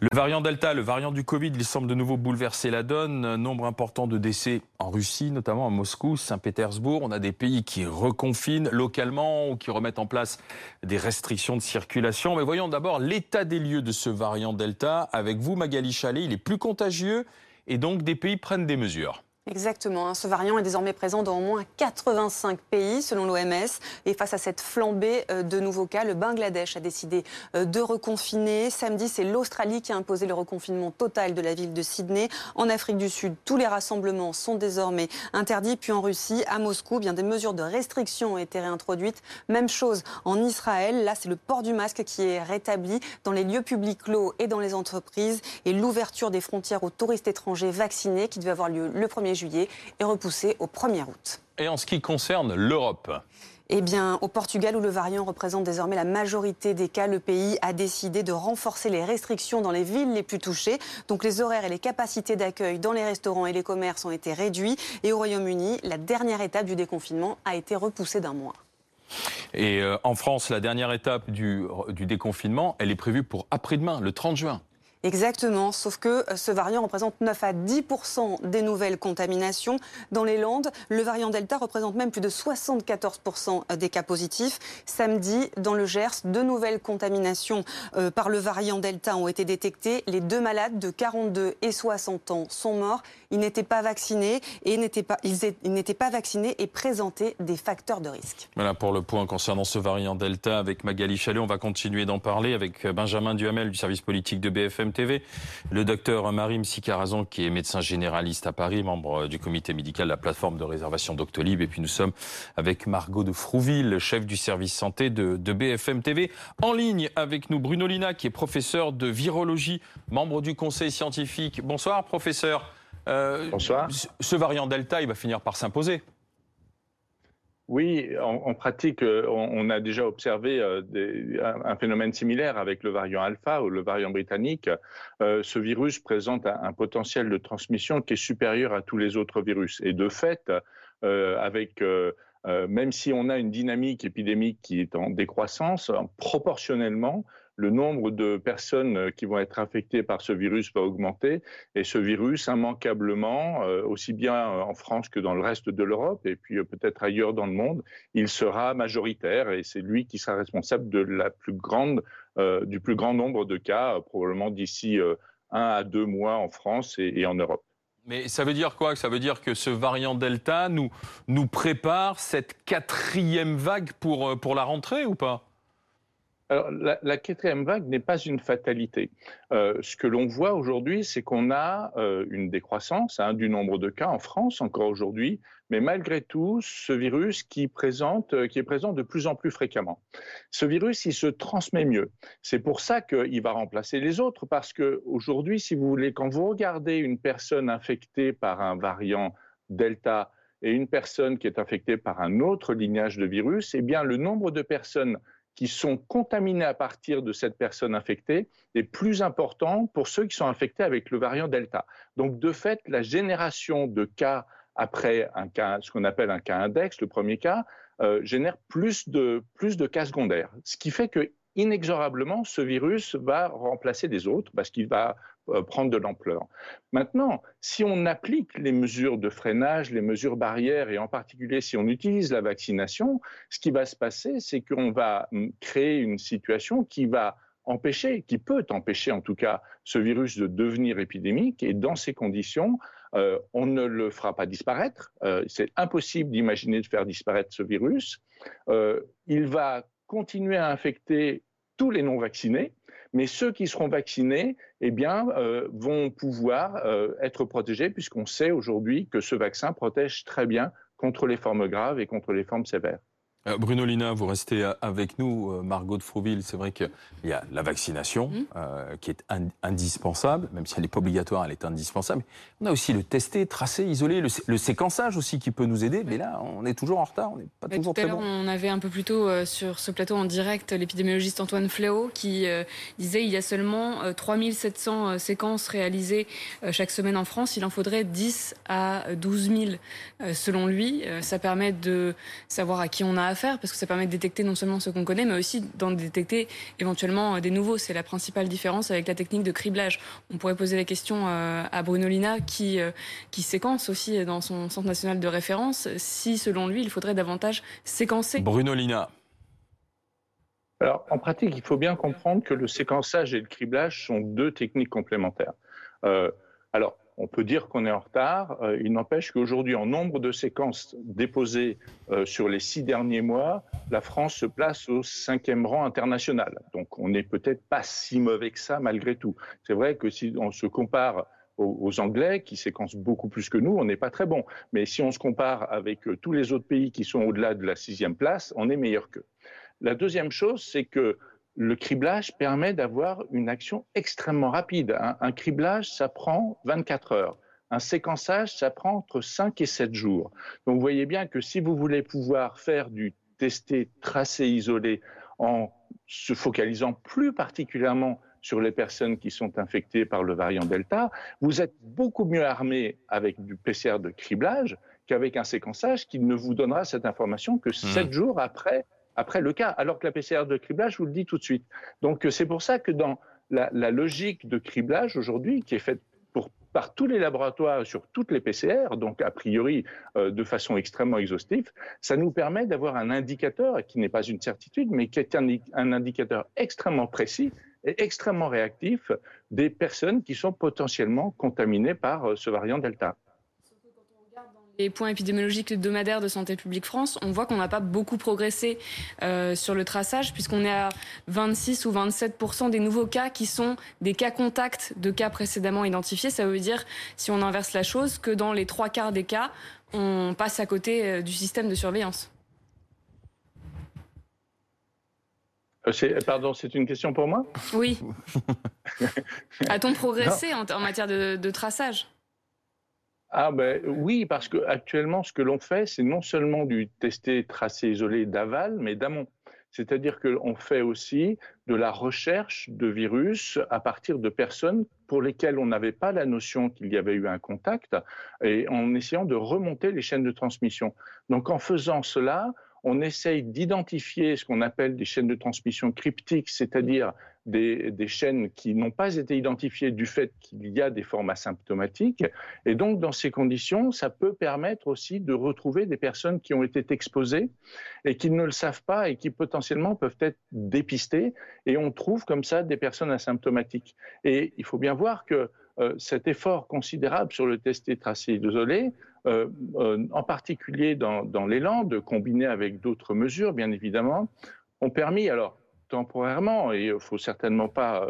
Le variant Delta, le variant du Covid, il semble de nouveau bouleverser la donne. Nombre important de décès en Russie, notamment à Moscou, Saint-Pétersbourg. On a des pays qui reconfinent localement ou qui remettent en place des restrictions de circulation. Mais voyons d'abord l'état des lieux de ce variant Delta. Avec vous, Magali Chalet, il est plus contagieux et donc des pays prennent des mesures. Exactement. Hein. Ce variant est désormais présent dans au moins 85 pays, selon l'OMS. Et face à cette flambée euh, de nouveaux cas, le Bangladesh a décidé euh, de reconfiner. Samedi, c'est l'Australie qui a imposé le reconfinement total de la ville de Sydney. En Afrique du Sud, tous les rassemblements sont désormais interdits. Puis en Russie, à Moscou, bien des mesures de restriction ont été réintroduites. Même chose en Israël. Là, c'est le port du masque qui est rétabli dans les lieux publics clos et dans les entreprises. Et l'ouverture des frontières aux touristes étrangers vaccinés qui devait avoir lieu le 1er juillet est repoussé au 1er août. Et en ce qui concerne l'Europe eh bien, au Portugal, où le variant représente désormais la majorité des cas, le pays a décidé de renforcer les restrictions dans les villes les plus touchées. Donc, les horaires et les capacités d'accueil dans les restaurants et les commerces ont été réduits. Et au Royaume-Uni, la dernière étape du déconfinement a été repoussée d'un mois. Et euh, en France, la dernière étape du, du déconfinement, elle est prévue pour après-demain, le 30 juin. Exactement, sauf que euh, ce variant représente 9 à 10% des nouvelles contaminations. Dans les Landes, le variant Delta représente même plus de 74% des cas positifs. Samedi, dans le Gers, deux nouvelles contaminations euh, par le variant Delta ont été détectées. Les deux malades de 42 et 60 ans sont morts. Ils n'étaient pas vaccinés et ils n'étaient pas vaccinés et présentaient des facteurs de risque. Voilà pour le point concernant ce variant Delta avec Magali Chalet. On va continuer d'en parler avec Benjamin Duhamel du service politique de BFM TV, le docteur Marim Sikarazan qui est médecin généraliste à Paris, membre du comité médical de la plateforme de réservation Doctolib. Et puis nous sommes avec Margot de Frouville, chef du service santé de, de BFM TV. En ligne avec nous Bruno Lina qui est professeur de virologie, membre du conseil scientifique. Bonsoir professeur. Euh, Bonsoir. Ce variant Delta, il va finir par s'imposer. Oui, en, pratique, euh, on, a déjà observé euh, un, phénomène similaire avec le variant alpha ou le variant britannique. ce virus présente un, potentiel de transmission qui est supérieur à tous les autres virus. Et de fait, avec même si on a une dynamique épidémique qui est en décroissance, proportionnellement, le nombre de personnes euh, qui vont être infectées par ce virus va augmenter. Et ce virus, immanquablement, euh, aussi bien euh, en France que dans le reste de l'Europe et puis peut-être ailleurs dans le monde, il sera majoritaire et c'est lui qui sera responsable du plus grand nombre de cas, probablement d'ici un à deux mois en France et, en Europe. Mais ça veut dire quoi? Ça veut dire que ce variant Delta nous, prépare cette quatrième vague pour la rentrée ou pas? Alors, la, quatrième vague n'est pas une fatalité. Euh, ce que l'on voit aujourd'hui, c'est qu'on a euh, une décroissance hein, du nombre de cas en France encore aujourd'hui, mais malgré tout, ce virus qui, euh, qui est présent de plus en plus fréquemment. Ce virus, il se transmet mieux. C'est pour ça qu'il va remplacer les autres, parce que aujourd'hui, si vous voulez, quand vous regardez une personne infectée par un variant Delta et une personne qui est infectée par un autre lignage de virus, eh bien, le nombre de personnes qui sont contaminés à partir de cette personne infectée est plus important pour ceux qui sont infectés avec le variant Delta. Donc, de fait, la génération de cas après un cas, ce qu'on appelle un cas index, le premier cas, euh, génère plus de, plus de cas secondaires. Ce qui fait que inexorablement, ce virus va remplacer des autres parce qu'il va euh, prendre de l'ampleur. Maintenant, si on applique les mesures de freinage, les mesures barrières, et en particulier si on utilise la vaccination, ce qui va se passer, c'est qu'on va hum, créer une situation qui va empêcher, qui peut empêcher en tout cas ce virus de devenir épidémique. Et dans ces conditions, euh, on ne le fera pas disparaître. Euh, c'est impossible d'imaginer de faire disparaître ce virus. il va continuer à infecter tous les non vaccinés, mais ceux qui seront vaccinés eh bien, euh, vont pouvoir euh, être protégés puisqu'on sait aujourd'hui que ce vaccin protège très bien contre les formes graves et contre les formes sévères. Euh, Bruno Lina, vous restez euh, avec nous. Euh, Margot de Frouville, c'est vrai qu'il y a la vaccination mmh. qui est indispensable, même si elle n'est pas obligatoire, elle est indispensable. On a aussi le tester, tracer, isoler, le, séquençage aussi qui peut nous aider. Mais là, on est toujours en retard, on n'est pas toujours tout à l'heure, On avait un peu plus tôt sur ce plateau en direct l'épidémiologiste Antoine Fléau qui disait il y a seulement 3700 séquences réalisées chaque semaine en France. Il en faudrait 10 à 12 000 selon lui. Ça permet de savoir à qui on a faire parce que ça permet de détecter non seulement ce qu'on connaît, mais aussi d'en détecter éventuellement des nouveaux. C'est la principale différence avec la technique de criblage. On pourrait poser la question à Bruno Lina qui, qui séquence aussi dans son centre national de référence si, selon lui, il faudrait davantage séquencer. Bruno Lina. Alors, en pratique, il faut bien comprendre que le séquençage et le criblage sont deux techniques complémentaires. Euh, alors, on peut dire qu'on est en retard. Euh, il n'empêche qu'aujourd'hui, en nombre de séquences déposées euh, sur les six derniers mois, la France se place au cinquième rang international. Donc, on n'est peut-être pas si mauvais que ça malgré tout. C'est vrai que si on se compare aux, Anglais qui séquencent beaucoup plus que nous, on n'est pas très bon. Mais si on se compare avec tous les autres pays qui sont au-delà de la sixième place, on est meilleur qu'eux. La deuxième chose, c'est que le criblage permet d'avoir une action extrêmement rapide. Un, criblage, ça prend 24 heures. Un séquençage, ça prend entre 5 et 7 jours. Donc vous voyez bien que si vous voulez pouvoir faire du testé, tracé, isolé en se focalisant plus particulièrement sur les personnes qui sont infectées par le variant Delta, vous êtes beaucoup mieux armé avec du PCR de criblage qu'avec un séquençage qui ne vous donnera cette information que 7 mmh. jours après après le cas, alors que la PCR de criblage, je vous le dis tout de suite. Donc euh, c'est pour ça que dans la, logique de criblage aujourd'hui, qui est faite par tous les laboratoires sur toutes les PCR, donc a priori euh, de façon extrêmement exhaustive, ça nous permet d'avoir un indicateur qui n'est pas une certitude, mais qui est un indicateur extrêmement précis et extrêmement réactif des personnes qui sont potentiellement contaminées par euh, ce variant Delta les points épidémiologiques hebdomadaires de Santé publique France, on voit qu'on n'a pas beaucoup progressé euh, sur le traçage, puisqu'on est à 26 ou 27 des nouveaux cas qui sont des cas contacts de cas précédemment identifiés. Ça veut dire, si on inverse la chose, que dans les trois quarts des cas, on passe à côté euh, du système de surveillance. Euh, pardon, c'est une question pour moi? Oui. A-t-on progressé en, matière de traçage? Ah ben oui, parce que actuellement, ce que l'on fait, c'est non seulement du testé, tracé, isolé d'aval, mais d'amont. C'est-à-dire qu'on fait aussi de la recherche de virus à partir de personnes pour lesquelles on n'avait pas la notion qu'il y avait eu un contact, et en essayant de remonter les chaînes de transmission. Donc en faisant cela, on essaye d'identifier ce qu'on appelle des chaînes de transmission cryptiques, c'est-à-dire des, chaînes qui n'ont pas été identifiées du fait qu'il y a des formes asymptomatiques. Et donc, dans ces conditions, ça peut permettre aussi de retrouver des personnes qui ont été exposées et qui ne le savent pas et qui potentiellement peuvent être dépistées. Et on trouve comme ça des personnes asymptomatiques. Et il faut bien voir que euh, cet effort considérable sur le testé, tracé, isolé, euh, euh, en particulier dans, dans les Landes, combiné avec d'autres mesures, bien évidemment, ont permis, alors temporairement, et il ne faut certainement pas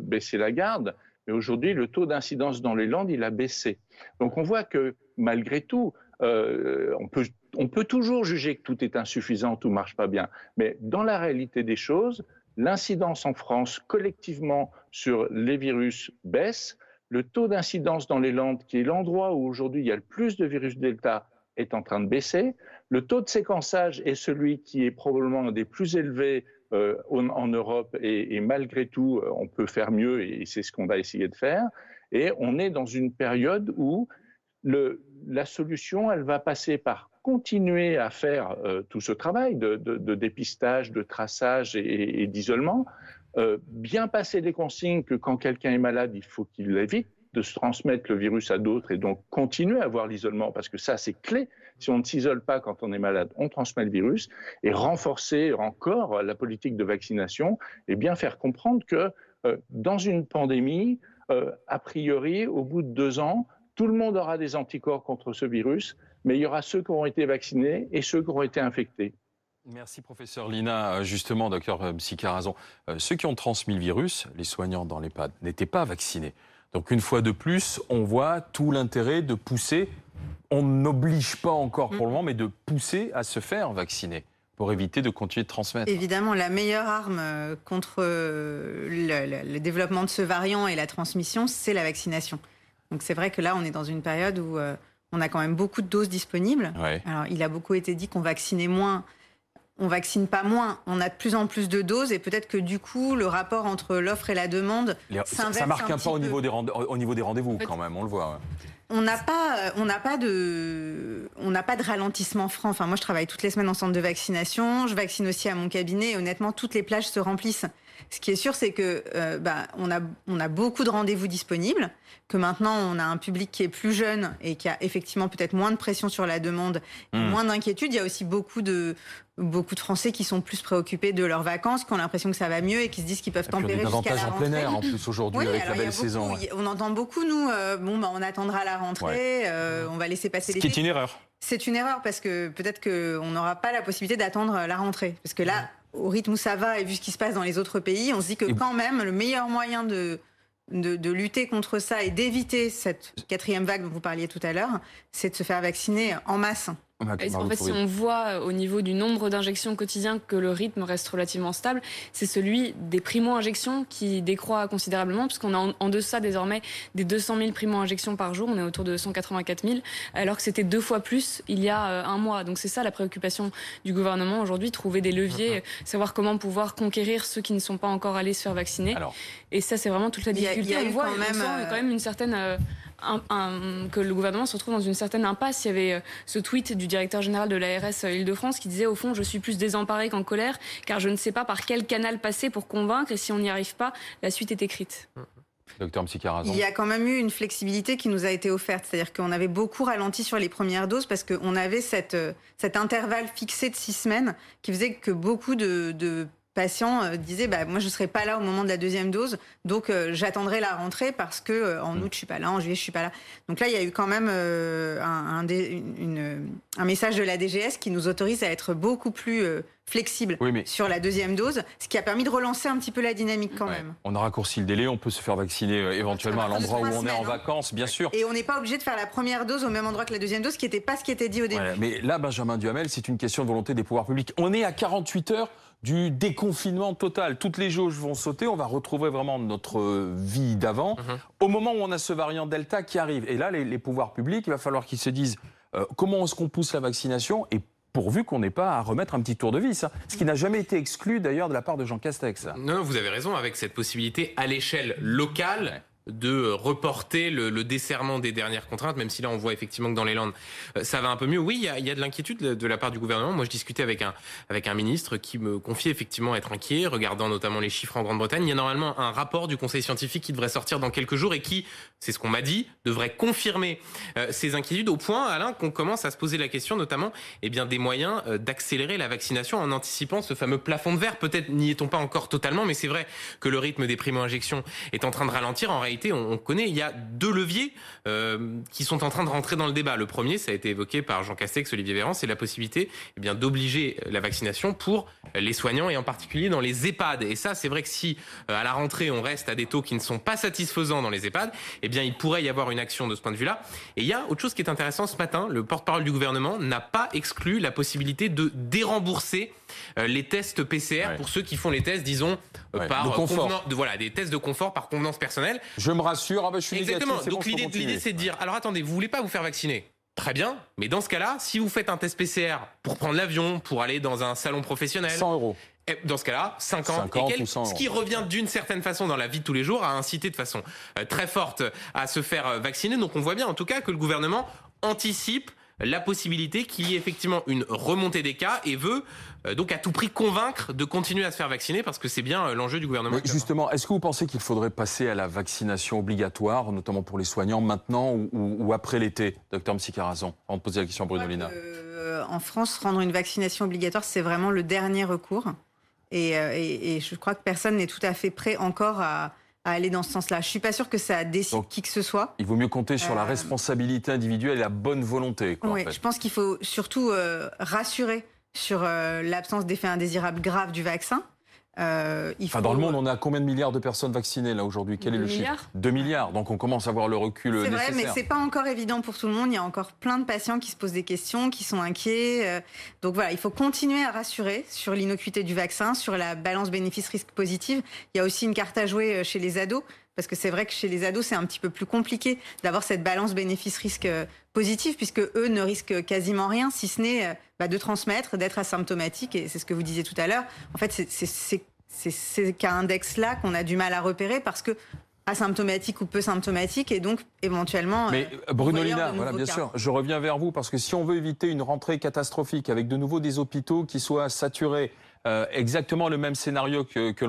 baisser la garde, mais aujourd'hui, le taux d'incidence dans les Landes, il a baissé. Donc on voit que malgré tout, on, peut, on peut toujours juger que tout est insuffisant, tout marche pas bien. Mais dans la réalité des choses, l'incidence en France collectivement sur les virus baisse. Le taux d'incidence dans les Landes, qui est l'endroit où aujourd'hui il y a le plus de virus Delta, est en train de baisser. Le taux de séquençage est celui qui est probablement un des plus élevés euh, en, Europe et, malgré tout, euh, on peut faire mieux et c'est ce qu'on va essayer de faire. Et on est dans une période où la solution, elle va passer par continuer à faire euh, tout ce travail de, dépistage, de traçage et, d'isolement, bien passer les consignes que quand quelqu'un est malade, il faut qu'il évite de se transmettre le virus à d'autres et donc continuer à avoir l'isolement parce que ça c'est clé. Si on ne s'isole pas quand on est malade, on transmet le virus et renforcer encore la politique de vaccination et bien faire comprendre que euh, dans une pandémie, euh, a priori, au bout de deux ans, tout le monde aura des anticorps contre ce virus, mais il y aura ceux qui auront été vaccinés et ceux qui auront été infectés. Merci professeur Lina. Euh, justement, docteur Psycharazon, ceux qui ont transmis le virus, les soignants dans l'EHPAD, n'étaient pas vaccinés. Donc une fois de plus, on voit tout l'intérêt de pousser, on n'oblige pas encore pour le moment, mais de pousser à se faire vacciner pour éviter de continuer de transmettre. Évidemment, la meilleure arme euh, contre euh, le, développement de ce variant et la transmission, c'est la vaccination. Donc c'est vrai que là, on est dans une période où euh, on a quand même beaucoup de doses disponibles. Alors il a beaucoup été dit qu'on vaccinait moins on vaccine pas moins, on a de plus en plus de doses et peut-être que du coup, le rapport entre l'offre et la demande s'inverse. Ça marque un, pas au niveau, des au niveau des rendez-vous quand même, on le voit. on n'a pas, on n'a pas de, on n'a pas de ralentissement franc. Enfin, moi, je travaille toutes les semaines en centre de vaccination. Je vaccine aussi à mon cabinet. Et honnêtement, toutes les plages se remplissent. Ce qui est sûr, c'est que euh, bah, on, a, on a beaucoup de rendez-vous disponibles, que maintenant on a un public qui est plus jeune et qui a effectivement peut-être moins de pression sur la demande, hmm. moins d'inquiétude. Il y a aussi beaucoup de, beaucoup de Français qui sont plus préoccupés de leurs vacances, qui ont l'impression que ça va mieux et qui se disent qu'ils peuvent tempérer jusqu'à la rentrée. en plein air en plus aujourd'hui avec la belle saison. On entend beaucoup nous, euh, bon bah, on attendra la rentrée, euh, on va laisser passer les. Ce qui est une erreur. C'est une erreur parce que peut-être qu'on n'aura pas la possibilité d'attendre la rentrée, parce que là, au rythme où ça va et vu ce qui se passe dans les autres pays, on se dit que quand même le meilleur moyen de de, lutter contre ça et d'éviter cette quatrième vague dont vous parliez tout à l'heure, c'est de se faire vacciner en masse. En fait, si on voit euh, au niveau du nombre d'injections quotidiens que le rythme reste relativement stable, c'est celui des primo-injections qui décroît considérablement, puisqu'on a en, deçà désormais des 200 000 primo-injections par jour, on est autour de 184 000, alors que c'était deux fois plus il y a euh, un mois. Donc c'est ça la préoccupation du gouvernement aujourd'hui, trouver des leviers, savoir comment pouvoir conquérir ceux qui ne sont pas encore allés se faire vacciner. Et ça, c'est vraiment toute la difficulté. on voit quand même, quand même une certaine que le gouvernement se retrouve dans une certaine impasse. Il y avait euh, ce tweet du directeur général de l'ARS euh, Île-de-France qui disait au fond je suis plus désemparé qu'en colère car je ne sais pas par quel canal passer pour convaincre et si on n'y arrive pas, la suite est écrite. Docteur Il y a quand même eu une flexibilité qui nous a été offerte. C'est-à-dire qu'on avait beaucoup ralenti sur les premières doses parce qu'on avait cette, euh, cet intervalle fixé de six semaines qui faisait que beaucoup de, de patients euh, disaient bah, moi je ne serai pas là au moment de la deuxième dose, donc euh, j'attendrai la rentrée parce que euh, en mm. août je suis pas là, en juillet je suis pas là. Donc là il y a eu quand même un, un, message de la DGS qui nous autorise à être beaucoup plus flexible sur la deuxième dose, ce qui a permis de relancer un petit peu la dynamique quand même. On a raccourci le délai, on peut se faire vacciner éventuellement à l'endroit où on est en hein. vacances, bien sûr. Et on n'est pas obligé de faire la première dose au même endroit que la deuxième dose, ce qui n'était pas ce qui était dit au début. mais là, Benjamin Duhamel, c'est une question de volonté des pouvoirs publics. On est à 48 heures du déconfinement total. Toutes les jauges vont sauter, on va retrouver vraiment notre vie d'avant. Mhm. Au moment où on a ce variant Delta qui arrive, et là, les, pouvoirs publics, il va falloir qu'ils se disent euh, comment est-ce qu'on pousse la vaccination? Et pourvu qu'on n'ait pas à remettre un petit tour de vis. Ce qui n'a jamais été exclu d'ailleurs de la part de Jean Castex. Non, vous avez raison, avec cette possibilité à l'échelle locale de reporter le, le, desserrement des dernières contraintes, même si là on voit effectivement que dans les Landes euh, ça va un peu mieux. Oui, il y a, y a, de l'inquiétude de la part du gouvernement. Moi, je discutais avec un avec un ministre qui me confiait effectivement être inquiet, regardant notamment les chiffres en Grande-Bretagne. Il y a normalement un rapport du Conseil scientifique qui devrait sortir dans quelques jours et qui, c'est ce qu'on m'a dit, devrait confirmer euh, ces inquiétudes au point, Alain, qu'on commence à se poser la question, notamment, eh bien, des moyens euh, d'accélérer la vaccination en anticipant ce fameux plafond de verre. Peut-être n'y est-on pas encore totalement, mais c'est vrai que le rythme des primo-injections est en train de ralentir. En réalité on, connaît, il y a deux leviers euh, qui sont en train de rentrer dans le débat. Le premier, ça a été évoqué par Jean Castex, Olivier Véran, c'est la possibilité eh bien d'obliger la vaccination pour les soignants et en particulier dans les EHPAD. Et ça, c'est vrai que si euh, à la rentrée on reste à des taux qui ne sont pas satisfaisants dans les EHPAD, eh bien il pourrait y avoir une action de ce point de vue-là. Et il y a autre chose qui est intéressant ce matin, le porte-parole du gouvernement n'a pas exclu la possibilité de dérembourser euh, les tests PCR pour ceux qui font les tests, disons, par de confort. Voilà, des tests de confort par convenance personnelle. Je me rassure, ah bah, je suis Exactement. Donc l'idée, c'est de dire, alors attendez, vous voulez pas vous faire vacciner? Très bien, mais dans ce cas-là, si vous faites un test PCR pour prendre l'avion, pour aller dans un salon professionnel, 100 euros. Eh, dans ce cas-là, 50, et quelques, ce qui revient d'une certaine façon dans la vie de tous les jours à inciter de façon euh, très forte à se faire euh, vacciner. Donc on voit bien en tout cas que le gouvernement anticipe la possibilité qu'il y ait effectivement une remontée des cas et veut euh, donc à tout prix convaincre de continuer à se faire vacciner parce que c'est bien euh, l'enjeu du gouvernement. justement, est-ce que vous pensez qu'il faudrait passer à la vaccination obligatoire, notamment pour les soignants, maintenant ou, après l'été, docteur Msikarazan Avant de poser la question à Bruno Lina. Euh, en France, rendre une vaccination obligatoire, c'est vraiment le dernier recours. Et, et, je crois que personne n'est tout à fait prêt encore à, aller dans ce sens-là. Je suis pas sûr que ça décide qui que ce soit. Il vaut mieux compter sur la euh, responsabilité individuelle et la bonne volonté. oui, je pense qu'il faut surtout euh, rassurer sur euh, l'absence d'effets indésirables graves du vaccin. Euh, dans le monde, on a combien de milliards de personnes vaccinées là aujourd'hui? Quel est le milliards chiffre? 2 milliards. Donc on commence à voir le recul C'est vrai, mais c'est pas encore évident pour tout le monde. Il y a encore plein de patients qui se posent des questions, qui sont inquiets. Euh. donc voilà, il faut continuer à rassurer sur l'innocuité du vaccin, sur la balance bénéfice-risque positive. Il y a aussi une carte à jouer euh, chez les ados parce que c'est vrai que chez les ados, c'est un petit peu plus compliqué d'avoir cette balance bénéfice-risque positive, puisque eux ne risquent quasiment rien, si ce n'est bah, de transmettre, d'être asymptomatique, et c'est ce que vous disiez tout à l'heure. En fait, c'est ces cas index-là qu'on a du mal à repérer parce que asymptomatiques ou peu symptomatiques et donc éventuellement. Mais Bruno Lina, voilà, bien sûr, je reviens vers vous parce que si on veut éviter une rentrée catastrophique avec de nouveau des hôpitaux qui soient saturés, exactement le même scénario que, que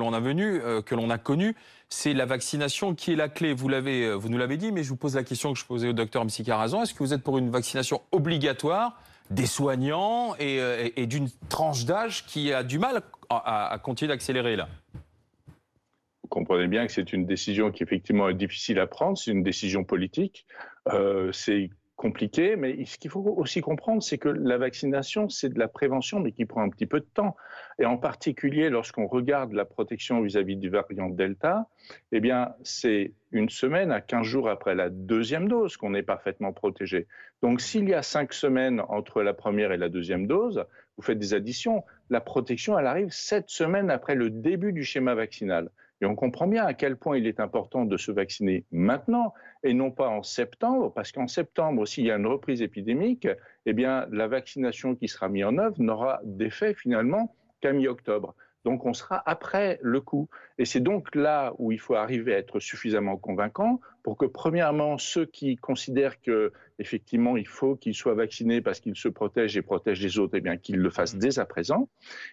l'on a connu, c'est la vaccination qui est la clé. Vous l'avez, vous nous l'avez dit, mais je vous pose la question que je posais au docteur Mssi Carazan. Est-ce que vous êtes pour une vaccination obligatoire des soignants et, d'une tranche d'âge qui a du mal à, continuer d'accélérer là? Vous comprenez bien que c'est une décision qui effectivement est difficile à prendre, c'est une décision politique. Euh, c'est compliqué, mais ce qu'il faut aussi comprendre, c'est que la vaccination, c'est de la prévention, mais qui prend un petit peu de temps. Et en particulier, lorsqu'on regarde la protection vis-à-vis du variant Delta, eh bien, c'est une semaine à 15 jours après la deuxième dose qu'on est parfaitement protégé. Donc, s'il y a cinq semaines entre la première et la deuxième dose, vous faites des additions, la protection, elle arrive sept semaines après le début du schéma vaccinal. Et on comprend bien à quel point il est important de se vacciner maintenant et non pas en septembre, parce qu'en septembre, s'il y a une reprise épidémique, eh bien, la vaccination qui sera mise en œuvre n'aura d'effet finalement qu'à mi-octobre. Donc on sera après le coup. Et c'est donc là où il faut arriver à être suffisamment convaincant pour que, premièrement, ceux qui considèrent que effectivement il faut qu'ils soient vaccinés parce qu'ils se protègent et protègent les autres, eh bien qu'ils le fassent dès à présent.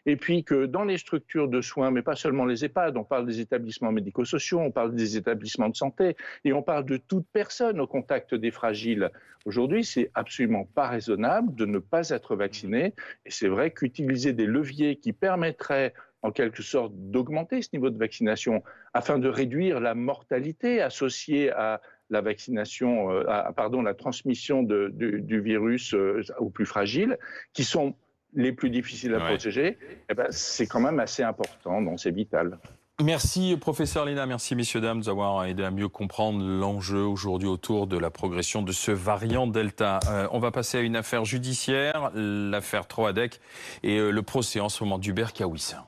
Et puis que dans les structures de soins, mais pas seulement les EHPAD, on parle des établissements médico-sociaux, on parle des établissements de santé et on parle de toute personne au contact des fragiles. Aujourd'hui, c'est absolument pas raisonnable de ne pas être vacciné. Et c'est vrai qu'utiliser des leviers qui permettraient en quelque sorte d'augmenter ce niveau de vaccination afin de réduire la mortalité associée à la vaccination, euh, pardon, la transmission du, virus euh, aux plus fragiles, qui sont les plus difficiles à protéger, eh ben, c'est quand même assez important, donc c'est vital. Merci professeur Lina, merci messieurs dames d'avoir aidé à mieux comprendre l'enjeu aujourd'hui autour de la progression de ce variant Delta. Euh, on va passer à une affaire judiciaire, l'affaire Troadec et le procès en ce moment d'Hubert Kawissin.